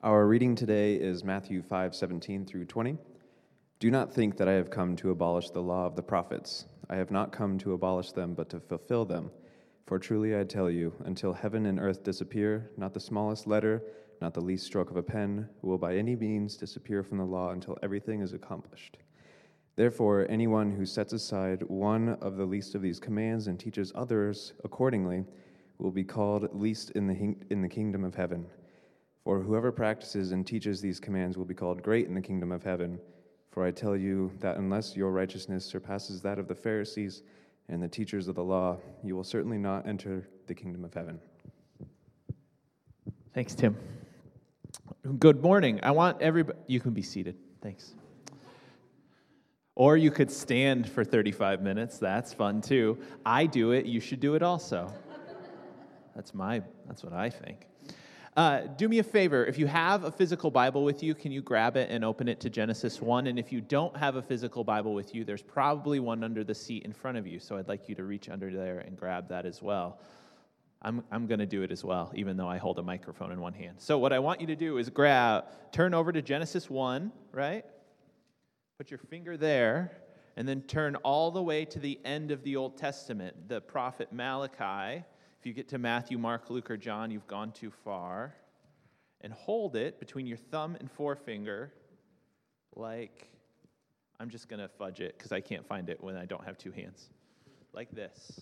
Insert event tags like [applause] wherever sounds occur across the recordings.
Our reading today is Matthew 5 17 through 20. Do not think that I have come to abolish the law of the prophets. I have not come to abolish them, but to fulfill them. For truly I tell you, until heaven and earth disappear, not the smallest letter, not the least stroke of a pen, will by any means disappear from the law until everything is accomplished. Therefore, anyone who sets aside one of the least of these commands and teaches others accordingly will be called least in the, in the kingdom of heaven. For whoever practices and teaches these commands will be called great in the kingdom of heaven. For I tell you that unless your righteousness surpasses that of the Pharisees and the teachers of the law, you will certainly not enter the kingdom of heaven. Thanks, Tim. Good morning. I want everybody, you can be seated. Thanks. Or you could stand for 35 minutes. That's fun too. I do it. You should do it also. That's my, that's what I think. Uh, do me a favor. If you have a physical Bible with you, can you grab it and open it to Genesis 1? And if you don't have a physical Bible with you, there's probably one under the seat in front of you. So I'd like you to reach under there and grab that as well. I'm, I'm going to do it as well, even though I hold a microphone in one hand. So what I want you to do is grab, turn over to Genesis 1, right? Put your finger there, and then turn all the way to the end of the Old Testament, the prophet Malachi. If you get to Matthew, Mark, Luke, or John, you've gone too far. And hold it between your thumb and forefinger, like I'm just going to fudge it because I can't find it when I don't have two hands. Like this.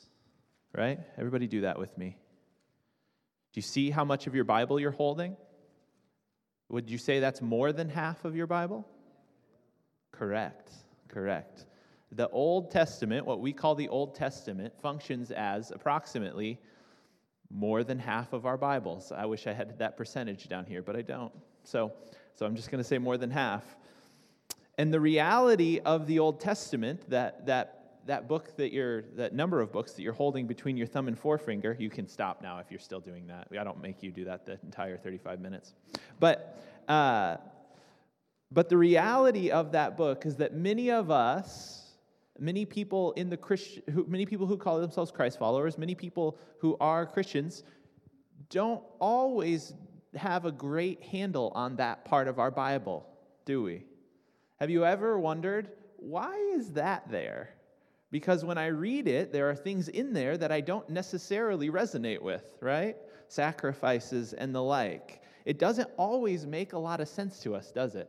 Right? Everybody do that with me. Do you see how much of your Bible you're holding? Would you say that's more than half of your Bible? Correct, correct. The Old Testament, what we call the Old Testament, functions as approximately more than half of our Bibles. I wish I had that percentage down here, but I don't. So, so I'm just going to say more than half. And the reality of the Old Testament, that, that that book that you're that number of books that you're holding between your thumb and forefinger you can stop now if you're still doing that i don't make you do that the entire 35 minutes but uh, but the reality of that book is that many of us, many people in the Christian, who, many people who call themselves Christ followers, many people who are Christians, don't always have a great handle on that part of our Bible, do we? Have you ever wondered why is that there? Because when I read it, there are things in there that I don't necessarily resonate with, right? Sacrifices and the like. It doesn't always make a lot of sense to us, does it?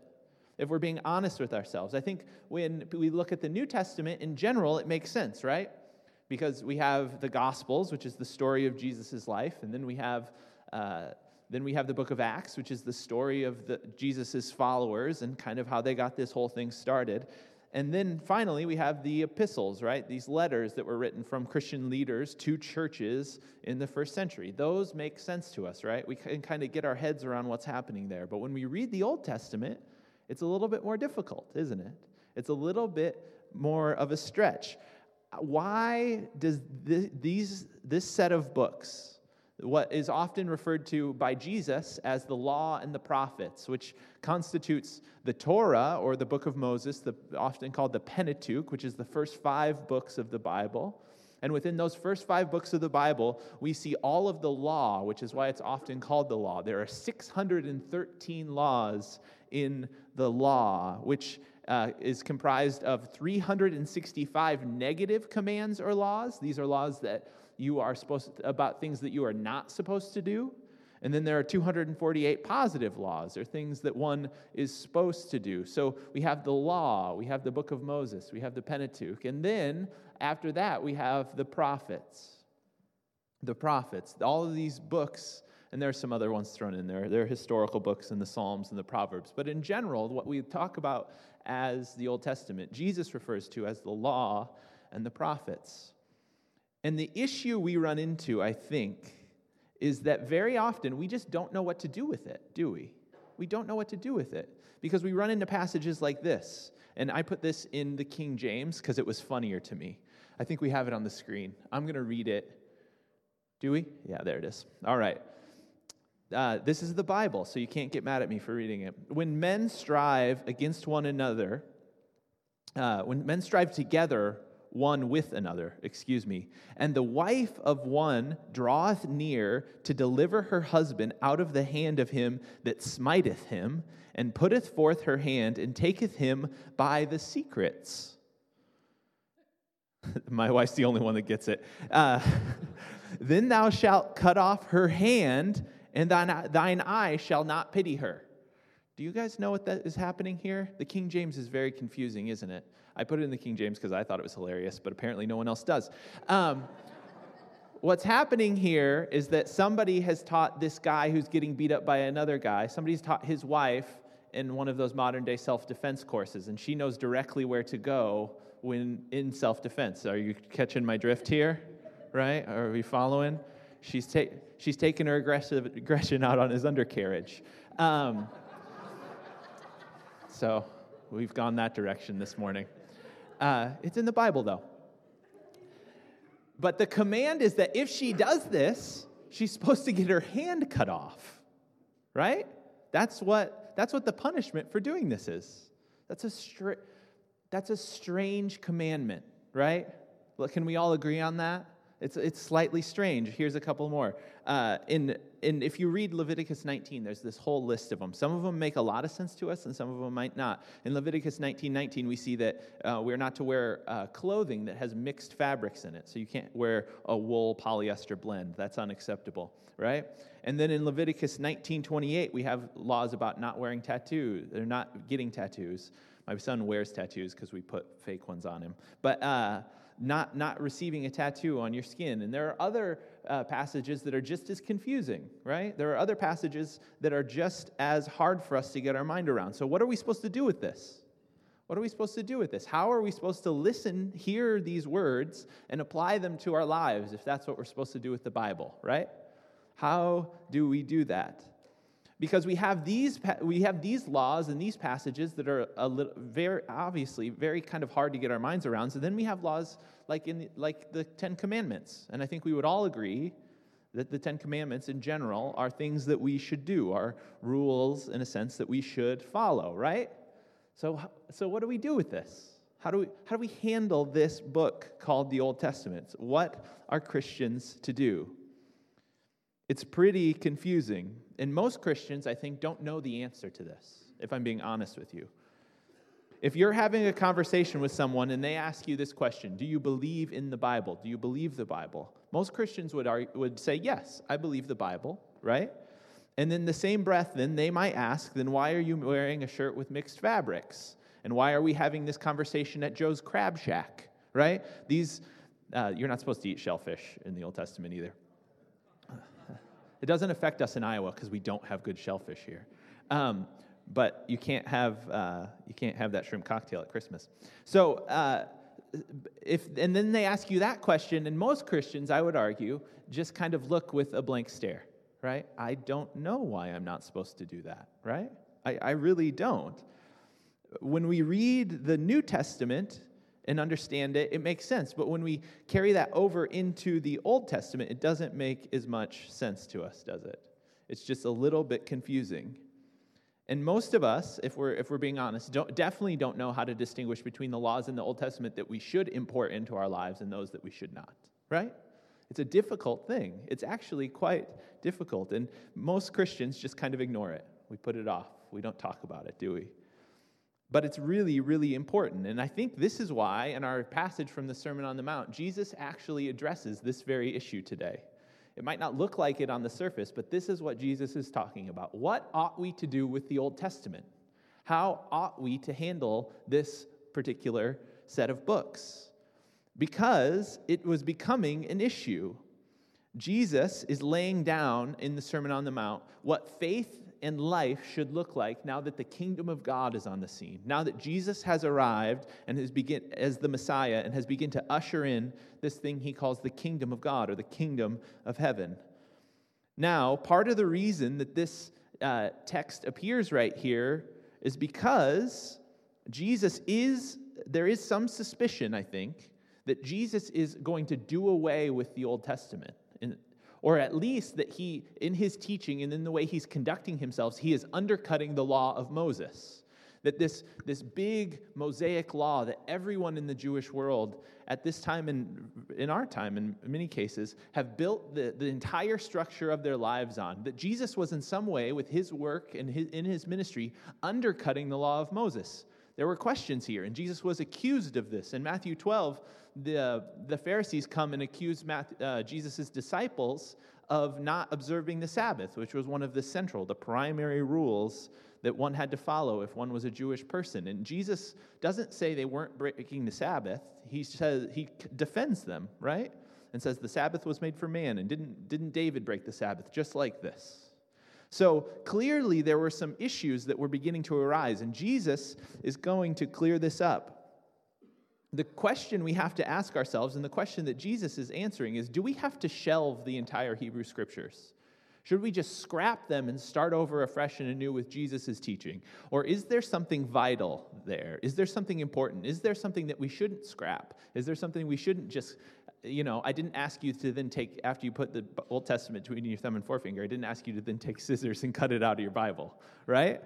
If we're being honest with ourselves. I think when we look at the New Testament in general, it makes sense, right? Because we have the Gospels, which is the story of Jesus' life, and then we have. Uh, then we have the book of Acts, which is the story of Jesus' followers and kind of how they got this whole thing started. And then finally, we have the epistles, right? These letters that were written from Christian leaders to churches in the first century. Those make sense to us, right? We can kind of get our heads around what's happening there. But when we read the Old Testament, it's a little bit more difficult, isn't it? It's a little bit more of a stretch. Why does this, these, this set of books, what is often referred to by Jesus as the law and the prophets, which constitutes the Torah or the book of Moses, the, often called the Pentateuch, which is the first five books of the Bible. And within those first five books of the Bible, we see all of the law, which is why it's often called the law. There are 613 laws in the law, which uh, is comprised of 365 negative commands or laws. These are laws that you are supposed to, about things that you are not supposed to do. And then there are 248 positive laws, or things that one is supposed to do. So we have the law, we have the book of Moses, we have the Pentateuch. And then after that, we have the prophets. The prophets. All of these books and there are some other ones thrown in there. There are historical books and the Psalms and the Proverbs. But in general, what we talk about as the Old Testament, Jesus refers to as the law and the prophets. And the issue we run into, I think, is that very often we just don't know what to do with it, do we? We don't know what to do with it because we run into passages like this. And I put this in the King James because it was funnier to me. I think we have it on the screen. I'm going to read it. Do we? Yeah, there it is. All right. Uh, this is the Bible, so you can't get mad at me for reading it. When men strive against one another, uh, when men strive together one with another, excuse me. And the wife of one draweth near to deliver her husband out of the hand of him that smiteth him, and putteth forth her hand and taketh him by the secrets. [laughs] My wife's the only one that gets it. Uh, [laughs] then thou shalt cut off her hand, and thine, thine eye shall not pity her. Do you guys know what that is happening here? The King James is very confusing, isn't it? I put it in the King James because I thought it was hilarious, but apparently no one else does. Um, [laughs] what's happening here is that somebody has taught this guy who's getting beat up by another guy, somebody's taught his wife in one of those modern day self defense courses, and she knows directly where to go when in self defense. Are you catching my drift here? Right? Are we following? She's, ta- she's taking her aggressive aggression out on his undercarriage. Um, so we've gone that direction this morning. Uh, it's in the Bible, though. But the command is that if she does this, she's supposed to get her hand cut off, right? That's what, that's what the punishment for doing this is. That's a, that's a strange commandment, right? Can we all agree on that? It's, it's slightly strange. Here's a couple more. Uh, in, in, if you read Leviticus 19, there's this whole list of them. Some of them make a lot of sense to us, and some of them might not. In Leviticus 19 19, we see that uh, we're not to wear uh, clothing that has mixed fabrics in it. So you can't wear a wool polyester blend. That's unacceptable, right? And then in Leviticus 19 28, we have laws about not wearing tattoos, they're not getting tattoos. My son wears tattoos because we put fake ones on him. But uh, not, not receiving a tattoo on your skin. And there are other uh, passages that are just as confusing, right? There are other passages that are just as hard for us to get our mind around. So, what are we supposed to do with this? What are we supposed to do with this? How are we supposed to listen, hear these words, and apply them to our lives if that's what we're supposed to do with the Bible, right? How do we do that? Because we have these we have these laws and these passages that are a little, very obviously very kind of hard to get our minds around. So then we have laws like in the, like the Ten Commandments, and I think we would all agree that the Ten Commandments in general are things that we should do, are rules in a sense that we should follow, right? So so what do we do with this? How do we how do we handle this book called the Old Testament? What are Christians to do? It's pretty confusing. And most Christians, I think, don't know the answer to this, if I'm being honest with you. If you're having a conversation with someone and they ask you this question, do you believe in the Bible? Do you believe the Bible? Most Christians would, argue, would say, yes, I believe the Bible, right? And then the same breath, then they might ask, then why are you wearing a shirt with mixed fabrics? And why are we having this conversation at Joe's Crab Shack, right? These, uh, you're not supposed to eat shellfish in the Old Testament either. It doesn't affect us in Iowa because we don't have good shellfish here. Um, but you can't have uh, you can't have that shrimp cocktail at Christmas. So uh, if and then they ask you that question, and most Christians, I would argue, just kind of look with a blank stare, right? I don't know why I'm not supposed to do that, right? I, I really don't. When we read the New Testament, and understand it, it makes sense. But when we carry that over into the Old Testament, it doesn't make as much sense to us, does it? It's just a little bit confusing. And most of us, if we're, if we're being honest, don't, definitely don't know how to distinguish between the laws in the Old Testament that we should import into our lives and those that we should not, right? It's a difficult thing. It's actually quite difficult. And most Christians just kind of ignore it. We put it off. We don't talk about it, do we? But it's really, really important. And I think this is why, in our passage from the Sermon on the Mount, Jesus actually addresses this very issue today. It might not look like it on the surface, but this is what Jesus is talking about. What ought we to do with the Old Testament? How ought we to handle this particular set of books? Because it was becoming an issue. Jesus is laying down in the Sermon on the Mount what faith and life should look like now that the kingdom of God is on the scene. Now that Jesus has arrived and has begin as the Messiah and has begun to usher in this thing he calls the kingdom of God or the kingdom of heaven. Now, part of the reason that this uh, text appears right here is because Jesus is, there is some suspicion, I think, that Jesus is going to do away with the Old Testament. Or at least that he, in his teaching and in the way he's conducting himself, he is undercutting the law of Moses. That this, this big Mosaic law that everyone in the Jewish world at this time and in our time, in many cases, have built the, the entire structure of their lives on. That Jesus was in some way, with his work and his, in his ministry, undercutting the law of Moses. There were questions here, and Jesus was accused of this. In Matthew 12, the, the Pharisees come and accuse uh, Jesus' disciples of not observing the Sabbath, which was one of the central, the primary rules that one had to follow if one was a Jewish person. And Jesus doesn't say they weren't breaking the Sabbath. He says he defends them, right? And says the Sabbath was made for man, and didn't, didn't David break the Sabbath just like this? So clearly, there were some issues that were beginning to arise, and Jesus is going to clear this up. The question we have to ask ourselves, and the question that Jesus is answering, is do we have to shelve the entire Hebrew Scriptures? Should we just scrap them and start over afresh and anew with Jesus' teaching? Or is there something vital there? Is there something important? Is there something that we shouldn't scrap? Is there something we shouldn't just you know, I didn't ask you to then take, after you put the Old Testament between your thumb and forefinger, I didn't ask you to then take scissors and cut it out of your Bible, right?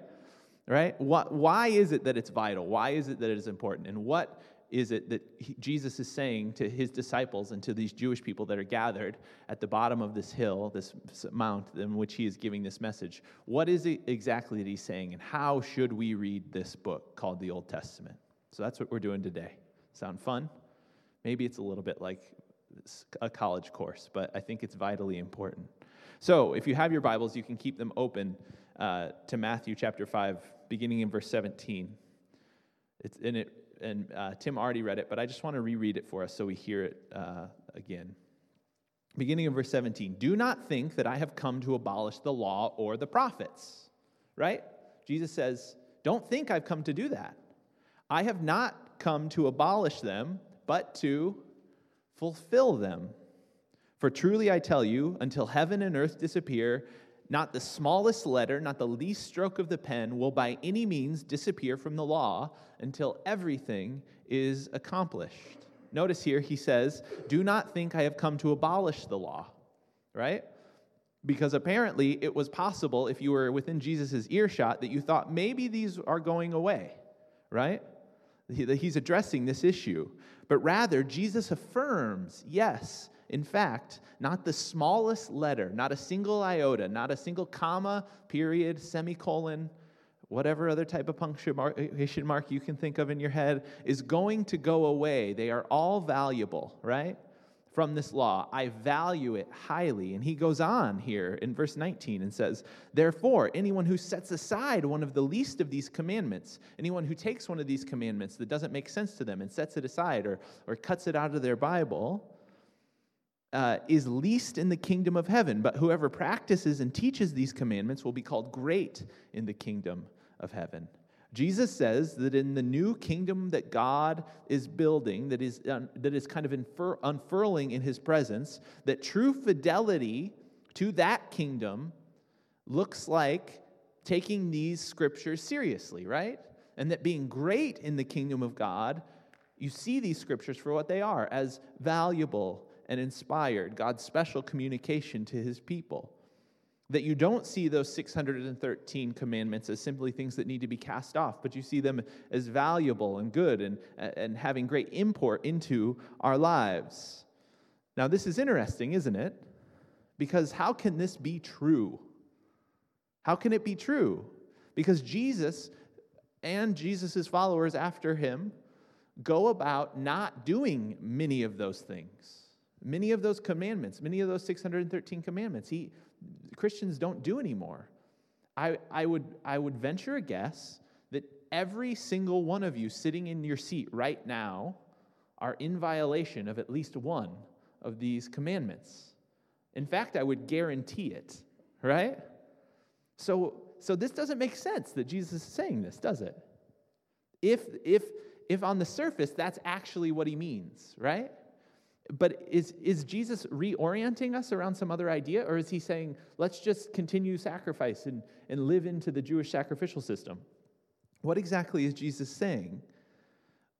Right? Why is it that it's vital? Why is it that it is important? And what is it that he, Jesus is saying to his disciples and to these Jewish people that are gathered at the bottom of this hill, this mount in which he is giving this message? What is it exactly that he's saying, and how should we read this book called the Old Testament? So that's what we're doing today. Sound fun? Maybe it's a little bit like a college course, but I think it's vitally important. So, if you have your Bibles, you can keep them open uh, to Matthew chapter 5, beginning in verse 17. It's in it, and uh, Tim already read it, but I just want to reread it for us so we hear it uh, again. Beginning of verse 17 Do not think that I have come to abolish the law or the prophets. Right? Jesus says, Don't think I've come to do that. I have not come to abolish them, but to fulfill them. For truly I tell you, until heaven and earth disappear, not the smallest letter, not the least stroke of the pen will by any means disappear from the law until everything is accomplished. Notice here he says, Do not think I have come to abolish the law, right? Because apparently it was possible if you were within Jesus' earshot that you thought maybe these are going away, right? That he's addressing this issue. But rather, Jesus affirms, yes, in fact, not the smallest letter, not a single iota, not a single comma, period, semicolon, whatever other type of punctuation mark you can think of in your head, is going to go away. They are all valuable, right? from this law. I value it highly. And he goes on here in verse 19 and says, Therefore, anyone who sets aside one of the least of these commandments, anyone who takes one of these commandments that doesn't make sense to them and sets it aside or, or cuts it out of their Bible, uh, is least in the kingdom of heaven. But whoever practices and teaches these commandments will be called great in the kingdom of heaven. Jesus says that in the new kingdom that God is building, that is, uh, that is kind of infer, unfurling in his presence, that true fidelity to that kingdom looks like taking these scriptures seriously, right? And that being great in the kingdom of God, you see these scriptures for what they are as valuable and inspired, God's special communication to his people that you don't see those 613 commandments as simply things that need to be cast off, but you see them as valuable and good and, and having great import into our lives. Now, this is interesting, isn't it? Because how can this be true? How can it be true? Because Jesus and Jesus' followers after him go about not doing many of those things. Many of those commandments, many of those 613 commandments. He, Christians don't do anymore. I, I, would, I would venture a guess that every single one of you sitting in your seat right now are in violation of at least one of these commandments. In fact, I would guarantee it, right? So, so this doesn't make sense that Jesus is saying this, does it? If, if, if on the surface that's actually what he means, right? But is, is Jesus reorienting us around some other idea, or is he saying, let's just continue sacrifice and, and live into the Jewish sacrificial system? What exactly is Jesus saying?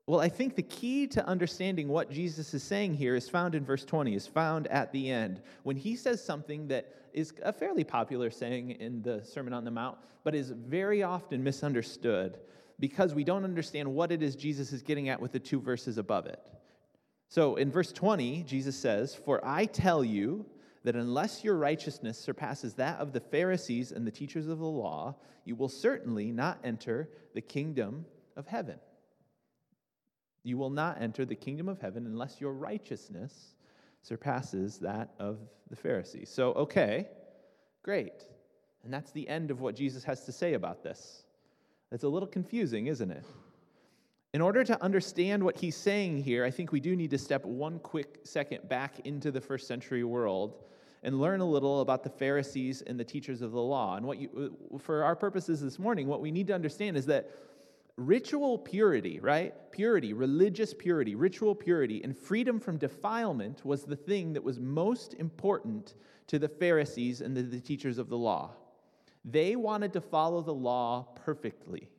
Well, I think the key to understanding what Jesus is saying here is found in verse 20, is found at the end, when he says something that is a fairly popular saying in the Sermon on the Mount, but is very often misunderstood because we don't understand what it is Jesus is getting at with the two verses above it. So in verse 20, Jesus says, For I tell you that unless your righteousness surpasses that of the Pharisees and the teachers of the law, you will certainly not enter the kingdom of heaven. You will not enter the kingdom of heaven unless your righteousness surpasses that of the Pharisees. So, okay, great. And that's the end of what Jesus has to say about this. It's a little confusing, isn't it? In order to understand what he's saying here, I think we do need to step one quick second back into the first century world and learn a little about the Pharisees and the teachers of the law. And what you, uh, for our purposes this morning, what we need to understand is that ritual purity, right? Purity, religious purity, ritual purity, and freedom from defilement was the thing that was most important to the Pharisees and the, the teachers of the law. They wanted to follow the law perfectly.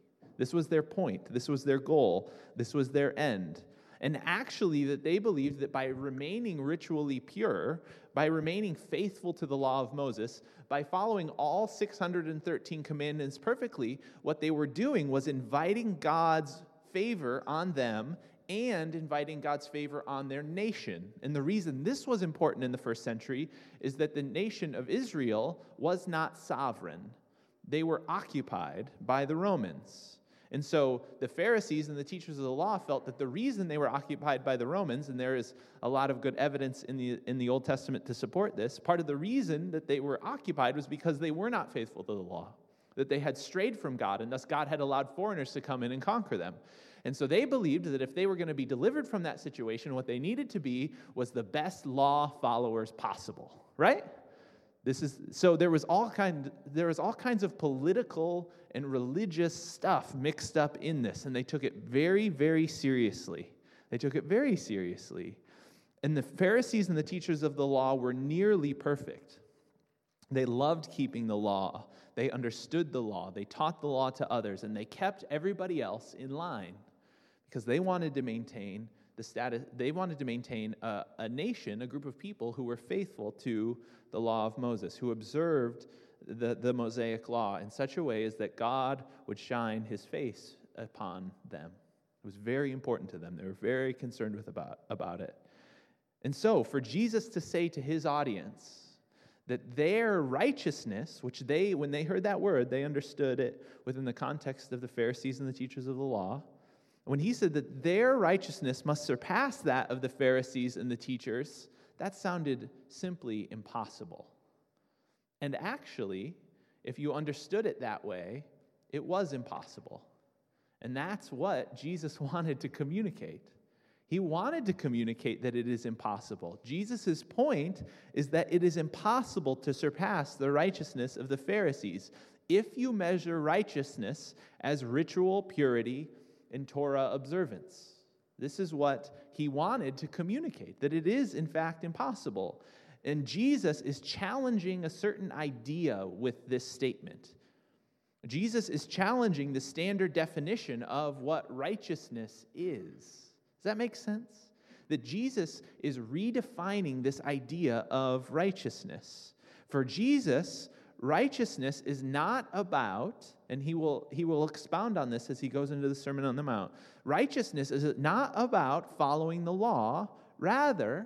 This was their point. This was their goal. This was their end. And actually, that they believed that by remaining ritually pure, by remaining faithful to the law of Moses, by following all 613 commandments perfectly, what they were doing was inviting God's favor on them and inviting God's favor on their nation. And the reason this was important in the first century is that the nation of Israel was not sovereign, they were occupied by the Romans. And so the Pharisees and the teachers of the law felt that the reason they were occupied by the Romans, and there is a lot of good evidence in the, in the Old Testament to support this, part of the reason that they were occupied was because they were not faithful to the law, that they had strayed from God, and thus God had allowed foreigners to come in and conquer them. And so they believed that if they were going to be delivered from that situation, what they needed to be was the best law followers possible, right? This is so there was all kind there was all kinds of political and religious stuff mixed up in this, and they took it very, very seriously. They took it very seriously. And the Pharisees and the teachers of the law were nearly perfect. They loved keeping the law. They understood the law. They taught the law to others, and they kept everybody else in line because they wanted to maintain the status, they wanted to maintain a, a nation, a group of people who were faithful to the law of Moses, who observed the, the Mosaic law in such a way as that God would shine his face upon them. It was very important to them. They were very concerned with about, about it. And so, for Jesus to say to his audience that their righteousness, which they, when they heard that word, they understood it within the context of the Pharisees and the teachers of the law, when he said that their righteousness must surpass that of the Pharisees and the teachers, that sounded simply impossible. And actually, if you understood it that way, it was impossible. And that's what Jesus [laughs] wanted to communicate. He wanted to communicate that it is impossible. Jesus' point is that it is impossible to surpass the righteousness of the Pharisees if you measure righteousness as ritual purity and Torah observance. This is what he wanted to communicate, that it is, in fact, impossible. And Jesus is challenging a certain idea with this statement. Jesus is challenging the standard definition of what righteousness is. Does that make sense? That Jesus is redefining this idea of righteousness. For Jesus, righteousness is not about, and he will, he will expound on this as he goes into the Sermon on the Mount. Righteousness is not about following the law, rather,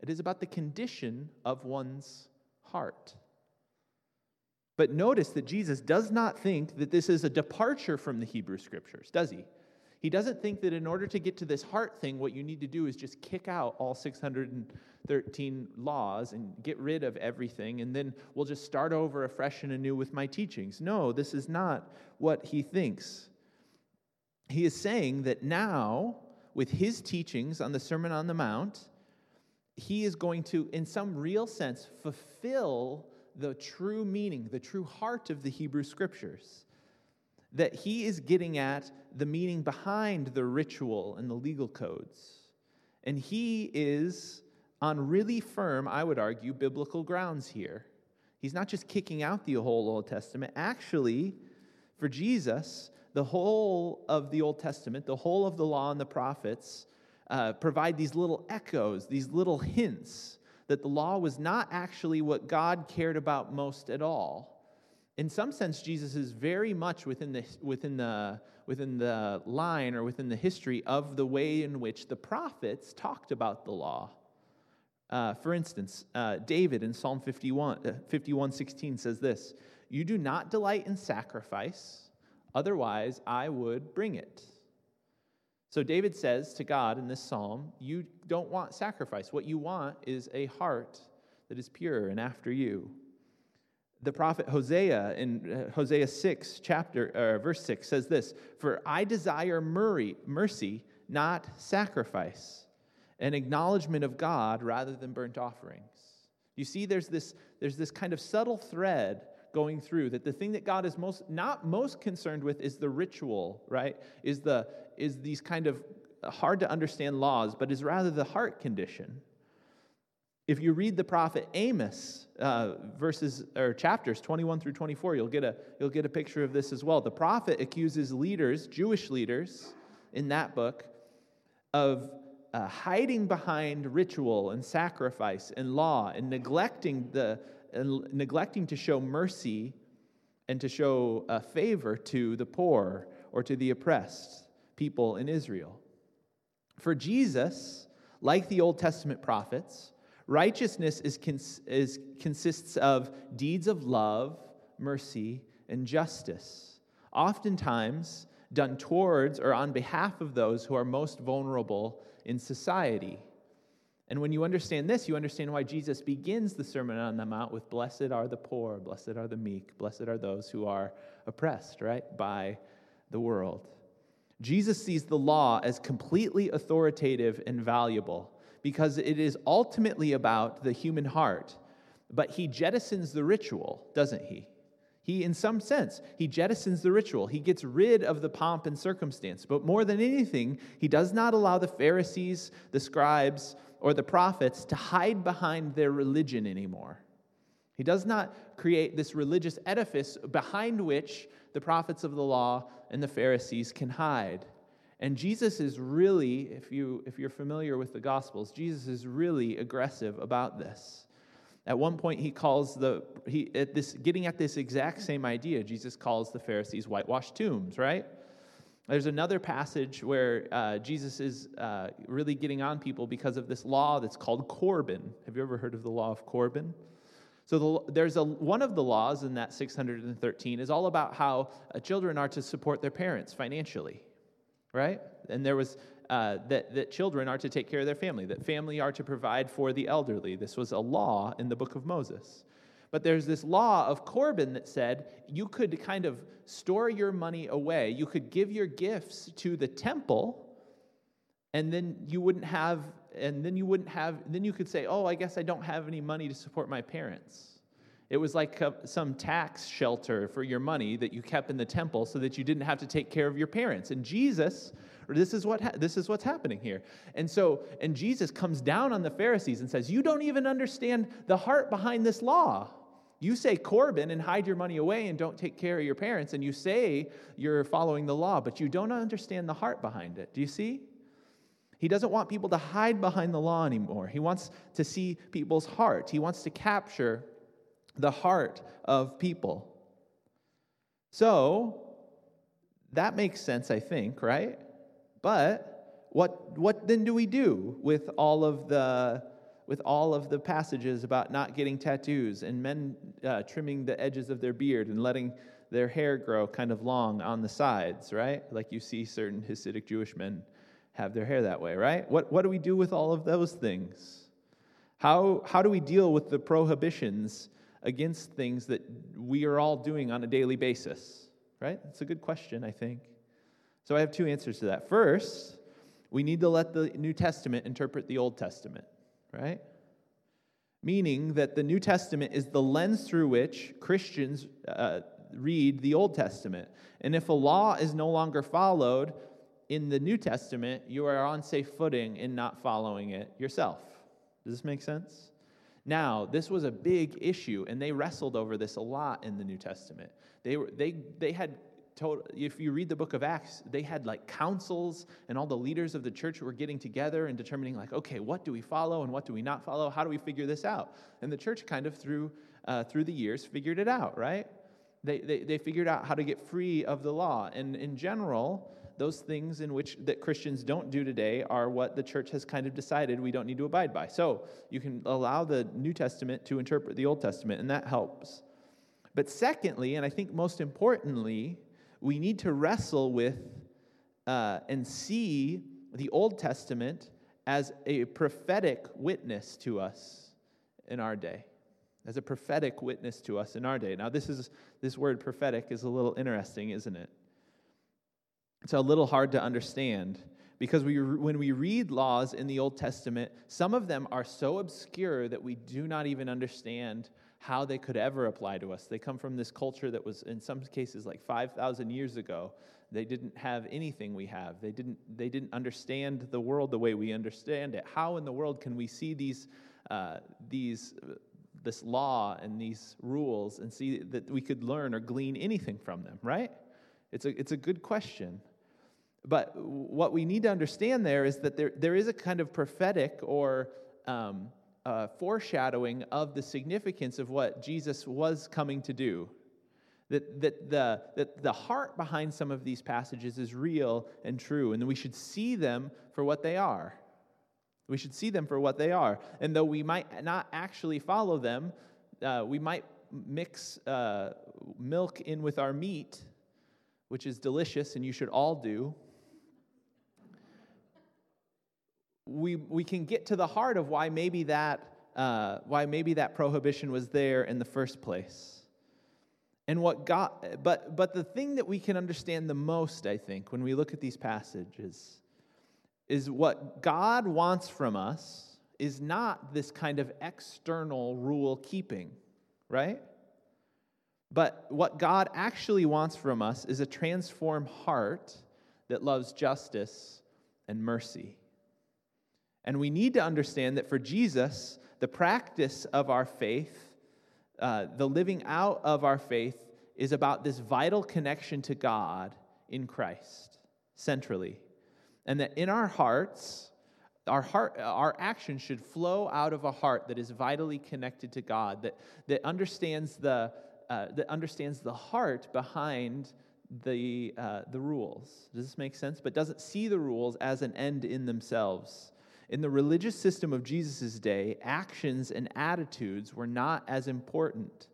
it is about the condition of one's heart. But notice that Jesus does not think that this is a departure from the Hebrew scriptures, does he? He doesn't think that in order to get to this heart thing, what you need to do is just kick out all 613 laws and get rid of everything, and then we'll just start over afresh and anew with my teachings. No, this is not what he thinks. He is saying that now, with his teachings on the Sermon on the Mount, he is going to, in some real sense, fulfill the true meaning, the true heart of the Hebrew scriptures. That he is getting at the meaning behind the ritual and the legal codes. And he is on really firm, I would argue, biblical grounds here. He's not just kicking out the whole Old Testament. Actually, for Jesus, the whole of the Old Testament, the whole of the law and the prophets, uh, provide these little echoes, these little hints that the law was not actually what God cared about most at all. in some sense, Jesus is very much within the, within, the, within the line or within the history of the way in which the prophets talked about the law. Uh, for instance, uh, David in Psalm 51, uh, 51 16 says this You do not delight in sacrifice, otherwise I would bring it. So David says to God in this psalm, You don't want sacrifice. What you want is a heart that is pure and after you. The prophet Hosea in uh, Hosea 6, chapter, uh, verse 6 says this For I desire mercy, not sacrifice an acknowledgement of God rather than burnt offerings. You see, there's this, there's this kind of subtle thread going through that the thing that God is most not most concerned with is the ritual, right? Is the is these kind of hard to understand laws, but is rather the heart condition. If you read the prophet Amos, uh, verses or chapters 21 through 24, you'll get a you'll get a picture of this as well. The prophet accuses leaders, Jewish leaders, in that book, of uh, hiding behind ritual and sacrifice and law and neglecting, the, and neglecting to show mercy and to show uh, favor to the poor or to the oppressed people in Israel. For Jesus, like the Old Testament prophets, righteousness is, is, consists of deeds of love, mercy, and justice, oftentimes done towards or on behalf of those who are most vulnerable in society. And when you understand this, you understand why Jesus begins the Sermon on the Mount with Blessed are the poor, blessed are the meek, blessed are those who are oppressed, right, by the world. Jesus sees the law as completely authoritative and valuable because it is ultimately about the human heart. But he jettisons the ritual, doesn't he? He, in some sense, he jettisons the ritual. He gets rid of the pomp and circumstance. But more than anything, he does not allow the Pharisees, the scribes, or the prophets to hide behind their religion anymore. He does not create this religious edifice behind which the prophets of the law and the Pharisees can hide. And Jesus is really, if, you, if you're familiar with the Gospels, Jesus is really aggressive about this. At one point, he calls the, he, at this, getting at this exact same idea, Jesus calls the Pharisees whitewashed tombs, right? There's another passage where uh, Jesus is uh, really getting on people because of this law that's called Corban. Have you ever heard of the law of Corban? So the, there's a, one of the laws in that 613 is all about how uh, children are to support their parents financially, right? And there was uh, that, that children are to take care of their family, that family are to provide for the elderly. This was a law in the book of Moses. But there's this law of Corban that said you could kind of store your money away. You could give your gifts to the temple, and then you wouldn't have, and then you wouldn't have, then you could say, oh, I guess I don't have any money to support my parents. It was like a, some tax shelter for your money that you kept in the temple so that you didn't have to take care of your parents. And Jesus this is what ha- this is what's happening here. And so, and Jesus comes down on the Pharisees and says, "You don't even understand the heart behind this law." You say Corban and hide your money away and don't take care of your parents, and you say you're following the law, but you don't understand the heart behind it. Do you see? He doesn't want people to hide behind the law anymore. He wants to see people's heart. He wants to capture the heart of people. So, that makes sense, I think, right? But what, what then do we do with all of the with all of the passages about not getting tattoos and men uh, trimming the edges of their beard and letting their hair grow kind of long on the sides, right? Like you see certain Hasidic Jewish men have their hair that way, right? What, what do we do with all of those things? How, how do we deal with the prohibitions against things that we are all doing on a daily basis, right? It's a good question, I think. So I have two answers to that. First, we need to let the New Testament interpret the Old Testament, right? Meaning that the New Testament is the lens through which Christians uh, read the Old Testament. And if a law is no longer followed in the New Testament, you are on safe footing in not following it yourself. Does this make sense? Now, this was a big issue, and they wrestled over this a lot in the New Testament. They, were, they, they had told, if you read the book of Acts, they had like councils and all the leaders of the church were getting together and determining, like, okay, what do we follow and what do we not follow? How do we figure this out? And the church kind of through, uh, through the years figured it out, right? They, they, they figured out how to get free of the law. And in general, those things in which that Christians don't do today are what the church has kind of decided we don't need to abide by. So you can allow the New Testament to interpret the Old Testament, and that helps. But secondly, and I think most importantly, we need to wrestle with uh, and see the Old Testament as a prophetic witness to us in our day as a prophetic witness to us in our day. Now, this is this word prophetic is a little interesting, isn't it? It's a little hard to understand because we, when we read laws in the Old Testament, some of them are so obscure that we do not even understand how they could ever apply to us. They come from this culture that was, in some cases, like 5,000 years ago. They didn't have anything we have. They didn't, they didn't understand the world the way we understand it. How in the world can we see these, uh, these this law and these rules and see that we could learn or glean anything from them, right? It's a, it's a good question. But what we need to understand there is that there, there is a kind of prophetic or um, uh, foreshadowing of the significance of what Jesus was coming to do. That, that, the, that the heart behind some of these passages is real and true, and we should see them for what they are. We should see them for what they are. And though we might not actually follow them, uh, we might mix uh, milk in with our meat, which is delicious and you should all do. We, we can get to the heart of why maybe that uh, why maybe that prohibition was there in the first place. And what God, but but the thing that we can understand the most, I think, when we look at these passages, is what God wants from us is not this kind of external rule keeping, right? But what God actually wants from us is a transformed heart that loves justice and mercy. And we need to understand that for Jesus, the practice of our faith, uh, the living out of our faith, is about this vital connection to God in Christ, centrally. And that in our hearts, our heart our actions should flow out of a heart that is vitally connected to god that, that understands the uh, that understands the heart behind the uh, the rules. Does this make sense? But doesn't see the rules as an end in themselves in the religious system of jesus' day actions and attitudes were not as important.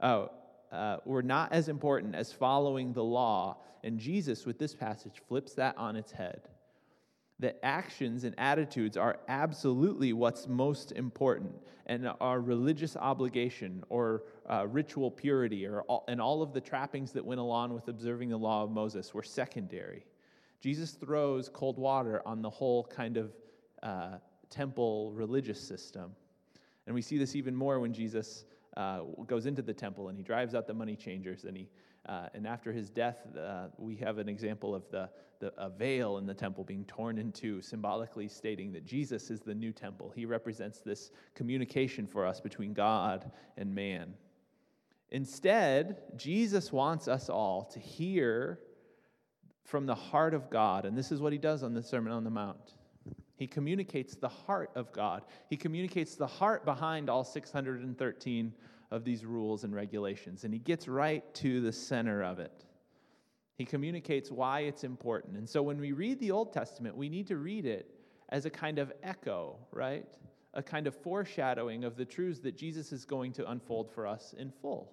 Oh, uh, were not as important as following the law. And jesus with this passage flips that on its head. That actions and attitudes are absolutely what's most important, and our religious obligation or uh, ritual purity or all, and all of the trappings that went along with observing the law of Moses were secondary. Jesus throws cold water on the whole kind of uh, temple religious system. And we see this even more when Jesus uh, goes into the temple and he drives out the money changers and he uh, and after his death, uh, we have an example of the, the a veil in the temple being torn in two, symbolically stating that Jesus is the new temple. He represents this communication for us between God and man. Instead, Jesus wants us all to hear from the heart of God, and this is what he does on the Sermon on the Mount. He communicates the heart of God. He communicates the heart behind all 613 of these rules and regulations, and he gets right to the center of it. He communicates why it's important. And so when we read the Old Testament, we need to read it as a kind of echo, right? A kind of foreshadowing of the truths that Jesus is going to unfold for us in full.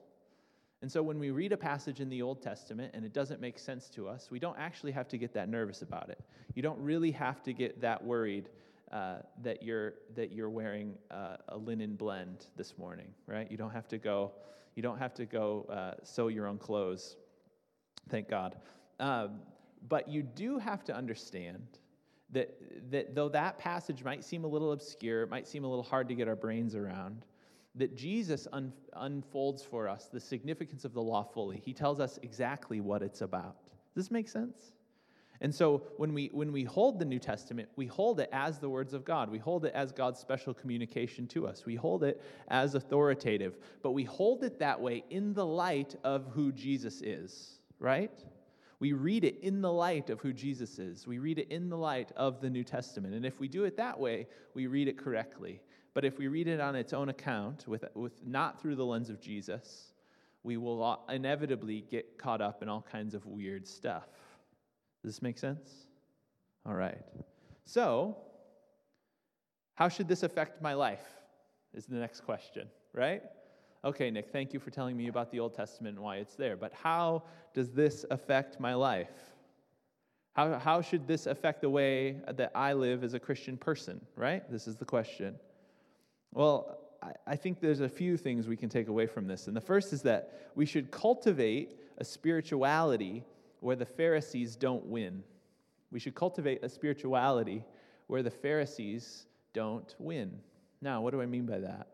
And so when we read a passage in the Old Testament and it doesn't make sense to us, we don't actually have to get that nervous about it. You don't really have to get that worried uh, that you're that you're wearing uh, a linen blend this morning, right? You don't have to go. You don't have to go uh, sew your own clothes. Thank God. Um, but you do have to understand that that though that passage might seem a little obscure, it might seem a little hard to get our brains around. That Jesus un- unfolds for us the significance of the law fully. He tells us exactly what it's about. Does this make sense? And so when we, when we hold the New Testament, we hold it as the words of God. We hold it as God's special communication to us. We hold it as authoritative, but we hold it that way in the light of who Jesus is, right? We read it in the light of who Jesus is. We read it in the light of the New Testament. And if we do it that way, we read it correctly. But if we read it on its own account, with, with not through the lens of Jesus, we will inevitably get caught up in all kinds of weird stuff. Does this make sense? All right. So, how should this affect my life? Is the next question, right? Okay, Nick, thank you for telling me about the Old Testament and why it's there. But how does this affect my life? How, how should this affect the way that I live as a Christian person, right? This is the question. Well, I, think there's a few things we can take away from this. And the first is that we should cultivate a spirituality where the Pharisees don't win. We should cultivate a spirituality where the Pharisees don't win. Now, what do I mean by that?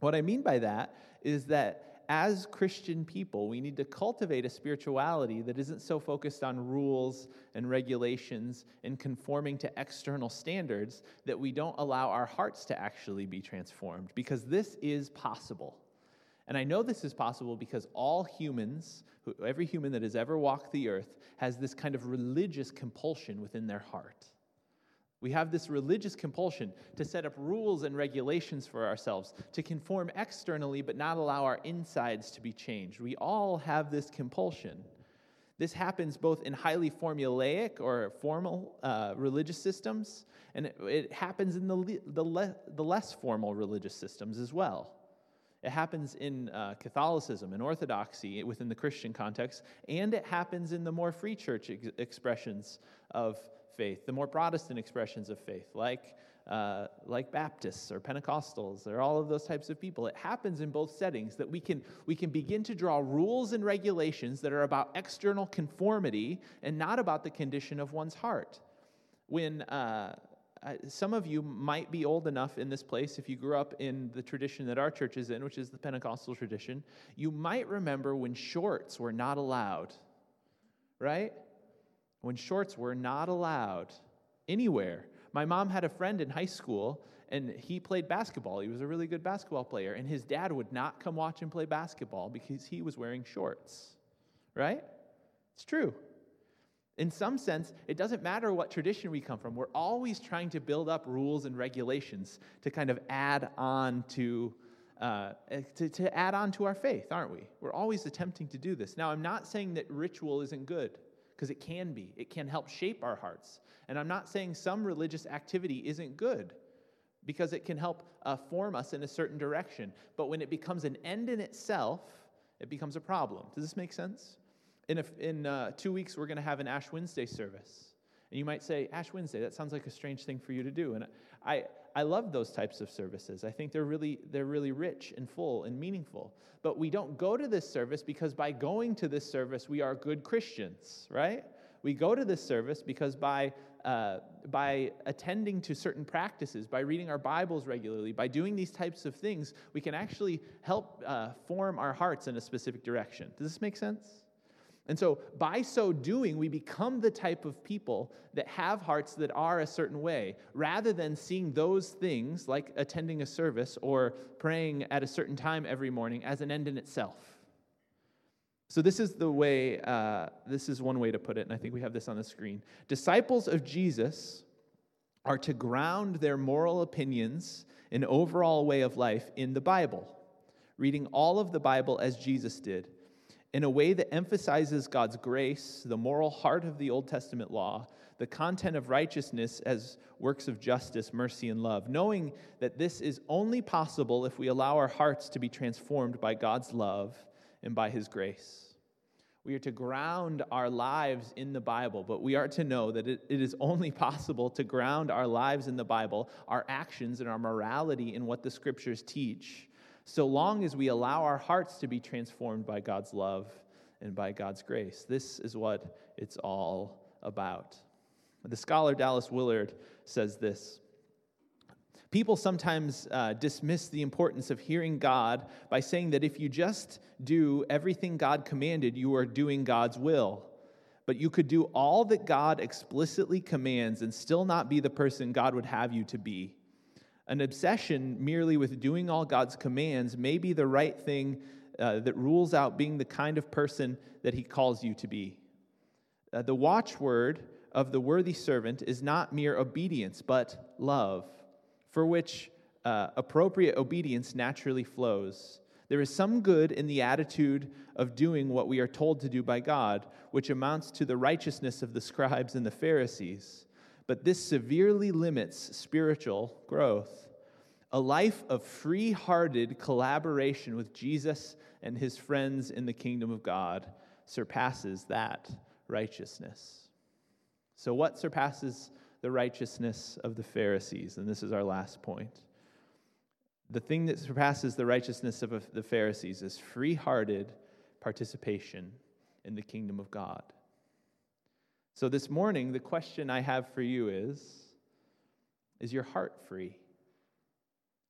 What I mean by that is that as Christian people, we need to cultivate a spirituality that isn't so focused on rules and regulations and conforming to external standards that we don't allow our hearts to actually be transformed, because this is possible. And I know this is possible because all humans, every human that has ever walked the earth, has this kind of religious compulsion within their heart. We have this religious compulsion to set up rules and regulations for ourselves, to conform externally but not allow our insides to be changed. We all have this compulsion. This happens both in highly formulaic or formal uh, religious systems, and it, it happens in the, the, le- the, less formal religious systems as well. It happens in uh, Catholicism and Orthodoxy within the Christian context, and it happens in the more free church ex- expressions of faith, the more Protestant expressions of faith, like, uh, like Baptists or Pentecostals or all of those types of people. It happens in both settings that we can, we can begin to draw rules and regulations that are about external conformity and not about the condition of one's heart. When uh, some of you might be old enough in this place, if you grew up in the tradition that our church is in, which is the Pentecostal tradition, you might remember when shorts were not allowed, right? When shorts were not allowed anywhere. My mom had a friend in high school, and he played basketball. He was a really good basketball player, and his dad would not come watch him play basketball because he was wearing shorts. Right? It's true. In some sense, it doesn't matter what tradition we come from. We're always trying to build up rules and regulations to kind of add on to, uh, to, to add on to our faith, aren't we? We're always attempting to do this. Now, I'm not saying that ritual isn't good because it can be. It can help shape our hearts. And I'm not saying some religious activity isn't good because it can help uh, form us in a certain direction. But when it becomes an end in itself, it becomes a problem. Does this make sense? In, a, in uh, two weeks, we're going to have an Ash Wednesday service. And you might say, Ash Wednesday, that sounds like a strange thing for you to do. And I, I love those types of services. I think they're really, they're really rich and full and meaningful. But we don't go to this service because by going to this service, we are good Christians, right? We go to this service because by, uh, by attending to certain practices, by reading our Bibles regularly, by doing these types of things, we can actually help uh, form our hearts in a specific direction. Does this make sense? And so, by so doing, we become the type of people that have hearts that are a certain way, rather than seeing those things, like attending a service or praying at a certain time every morning, as an end in itself. So, this is the way, uh, this is one way to put it, and I think we have this on the screen. Disciples of Jesus are to ground their moral opinions and overall way of life in the Bible, reading all of the Bible as Jesus did in a way that emphasizes God's grace, the moral heart of the Old Testament law, the content of righteousness as works of justice, mercy, and love, knowing that this is only possible if we allow our hearts to be transformed by God's love and by His grace. We are to ground our lives in the Bible, but we are to know that it, it is only possible to ground our lives in the Bible, our actions and our morality in what the scriptures teach, so long as we allow our hearts to be transformed by God's love and by God's grace. This is what it's all about. The scholar Dallas Willard says this People sometimes uh, dismiss the importance of hearing God by saying that if you just do everything God commanded, you are doing God's will. But you could do all that God explicitly commands and still not be the person God would have you to be. An obsession merely with doing all God's commands may be the right thing uh, that rules out being the kind of person that He calls you to be. Uh, the watchword of the worthy servant is not mere obedience, but love, for which uh, appropriate obedience naturally flows. There is some good in the attitude of doing what we are told to do by God, which amounts to the righteousness of the scribes and the Pharisees. But this severely limits spiritual growth. A life of free hearted collaboration with Jesus and his friends in the kingdom of God surpasses that righteousness. So, what surpasses the righteousness of the Pharisees? And this is our last point. The thing that surpasses the righteousness of the Pharisees is free hearted participation in the kingdom of God. So, this morning, the question I have for you is Is your heart free?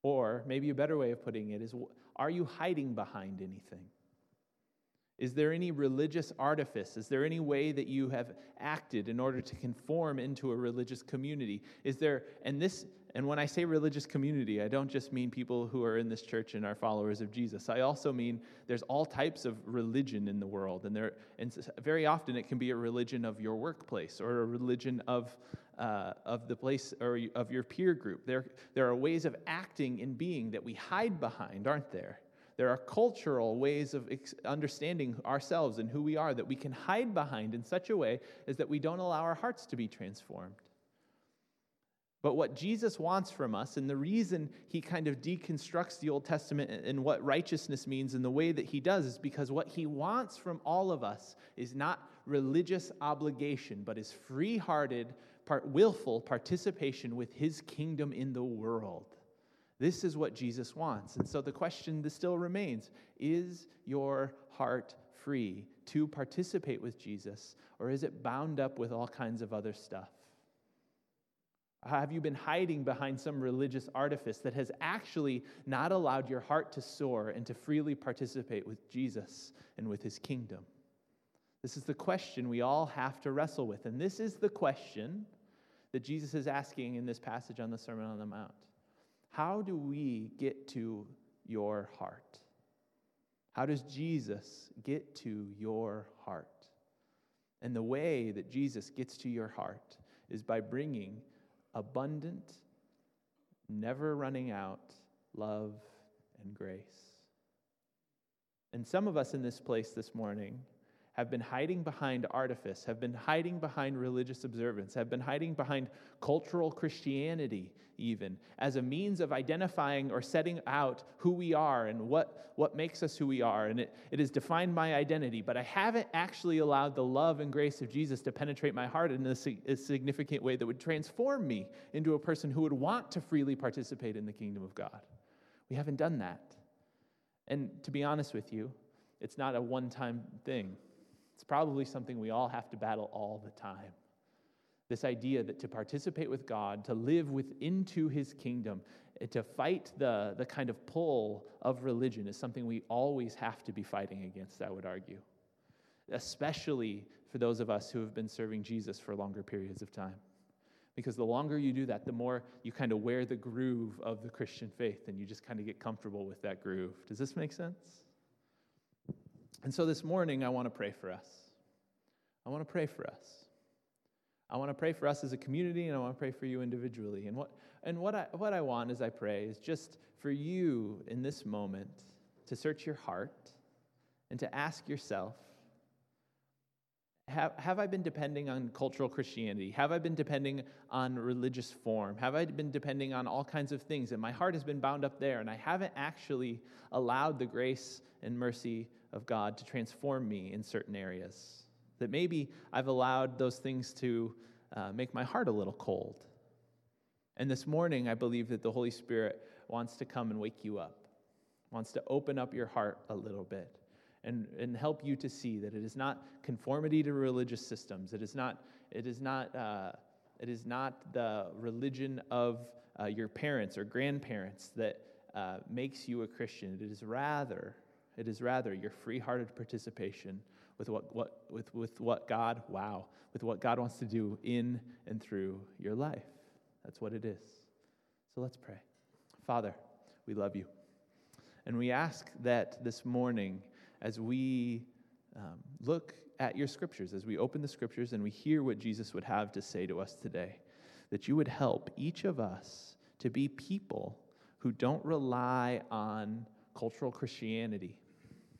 Or maybe a better way of putting it is Are you hiding behind anything? Is there any religious artifice? Is there any way that you have acted in order to conform into a religious community? Is there, and this, and when I say religious community, I don't just mean people who are in this church and are followers of Jesus. I also mean there's all types of religion in the world, and there, and very often it can be a religion of your workplace or a religion of, uh, of the place or of your peer group. There, there are ways of acting and being that we hide behind, aren't there? There are cultural ways of understanding ourselves and who we are that we can hide behind in such a way as that we don't allow our hearts to be transformed. But what Jesus wants from us, and the reason he kind of deconstructs the Old Testament and what righteousness means in the way that he does, is because what he wants from all of us is not religious obligation, but is free hearted, part willful participation with his kingdom in the world. This is what Jesus wants. And so the question still remains Is your heart free to participate with Jesus, or is it bound up with all kinds of other stuff? Have you been hiding behind some religious artifice that has actually not allowed your heart to soar and to freely participate with Jesus and with his kingdom? This is the question we all have to wrestle with. And this is the question that Jesus is asking in this passage on the Sermon on the Mount. How do we get to your heart? How does Jesus get to your heart? And the way that Jesus gets to your heart is by bringing abundant, never running out love and grace. And some of us in this place this morning have been hiding behind artifice, have been hiding behind religious observance, have been hiding behind cultural Christianity, even, as a means of identifying or setting out who we are and what, what makes us who we are. And it, it has defined my identity, but I haven't actually allowed the love and grace of Jesus to penetrate my heart in a, a significant way that would transform me into a person who would want to freely participate in the kingdom of God. We haven't done that. And to be honest with you, it's not a one time thing. It's probably something we all have to battle all the time. This idea that to participate with God, to live within to his kingdom, to fight the, the kind of pull of religion is something we always have to be fighting against, I would argue. Especially for those of us who have been serving Jesus for longer periods of time. Because the longer you do that, the more you kind of wear the groove of the Christian faith and you just kind of get comfortable with that groove. Does this make sense? And so this morning, I want to pray for us. I want to pray for us. I want to pray for us as a community, and I want to pray for you individually. And what, and what, I, what I want as I pray is just for you in this moment to search your heart and to ask yourself have, have I been depending on cultural Christianity? Have I been depending on religious form? Have I been depending on all kinds of things? And my heart has been bound up there, and I haven't actually allowed the grace and mercy of God to transform me in certain areas. That maybe I've allowed those things to uh, make my heart a little cold. And this morning, I believe that the Holy Spirit wants to come and wake you up, wants to open up your heart a little bit. And, and help you to see that it is not conformity to religious systems. It is not, it is not, uh, it is not the religion of uh, your parents or grandparents that uh, makes you a Christian. It is rather it is rather your free hearted participation with what, what, with, with what God, wow, with what God wants to do in and through your life. That's what it is. So let's pray. Father, we love you. And we ask that this morning, as we um, look at your scriptures, as we open the scriptures and we hear what Jesus would have to say to us today, that you would help each of us to be people who don't rely on cultural Christianity,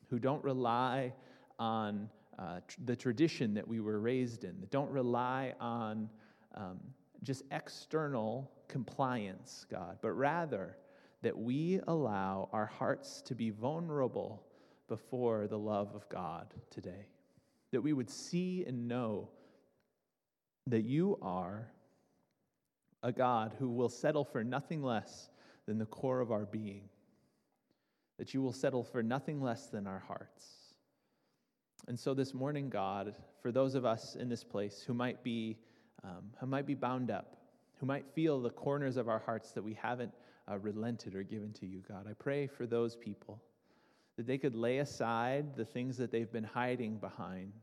who don't rely on uh, tr- the tradition that we were raised in, that don't rely on um, just external compliance, God, but rather that we allow our hearts to be vulnerable before the love of God today. That we would see and know that you are a God who will settle for nothing less than the core of our being, that you will settle for nothing less than our hearts. And so this morning, God, for those of us in this place who might be, um, who might be bound up, who might feel the corners of our hearts that we haven't uh, relented or given to you, God, I pray for those people that they could lay aside the things that they've been hiding behind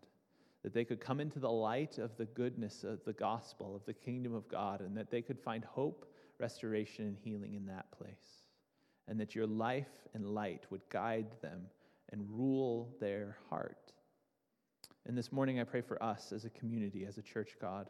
that they could come into the light of the goodness of the gospel, of the kingdom of God, and that they could find hope, restoration, and healing in that place. And that your life and light would guide them and rule their heart. And this morning, I pray for us as a community, as a church, God,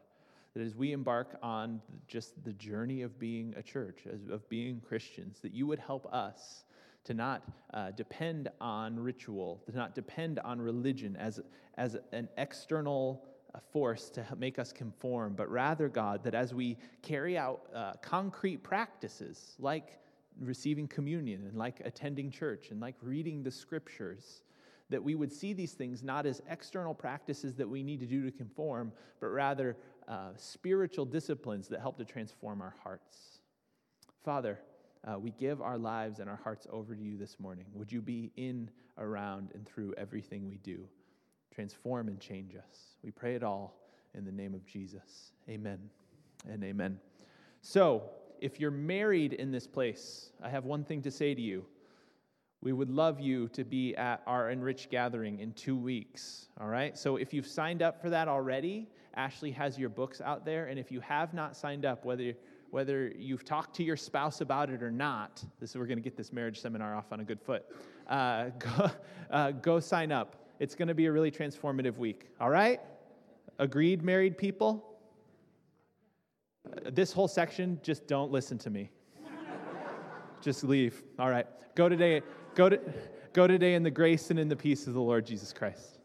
that as we embark on just the journey of being a church, of being Christians, that you would help us to not uh, depend on ritual, to not depend on religion as, as an external uh, force to make us conform, but rather, God, that as we carry out uh, concrete practices like receiving communion and like attending church and like reading the scriptures, that we would see these things not as external practices that we need to do to conform, but rather uh, spiritual disciplines that help to transform our hearts. Father, uh, we give our lives and our hearts over to you this morning. Would you be in, around, and through everything we do? Transform and change us. We pray it all in the name of Jesus. Amen and amen. So, if you're married in this place, I have one thing to say to you. We would love you to be at our Enrich gathering in two weeks. All right? So, if you've signed up for that already, Ashley has your books out there. And if you have not signed up, whether whether you've talked to your spouse about it or not, this we're going to get this marriage seminar off on a good foot. Uh, [laughs] go, uh, go sign up. It's going to be a really transformative week. All right? Agreed, married people? Uh, this whole section, just don't listen to me. [laughs] just leave. All right. Go today. Go to. Go today in the grace and in the peace of the Lord Jesus Christ.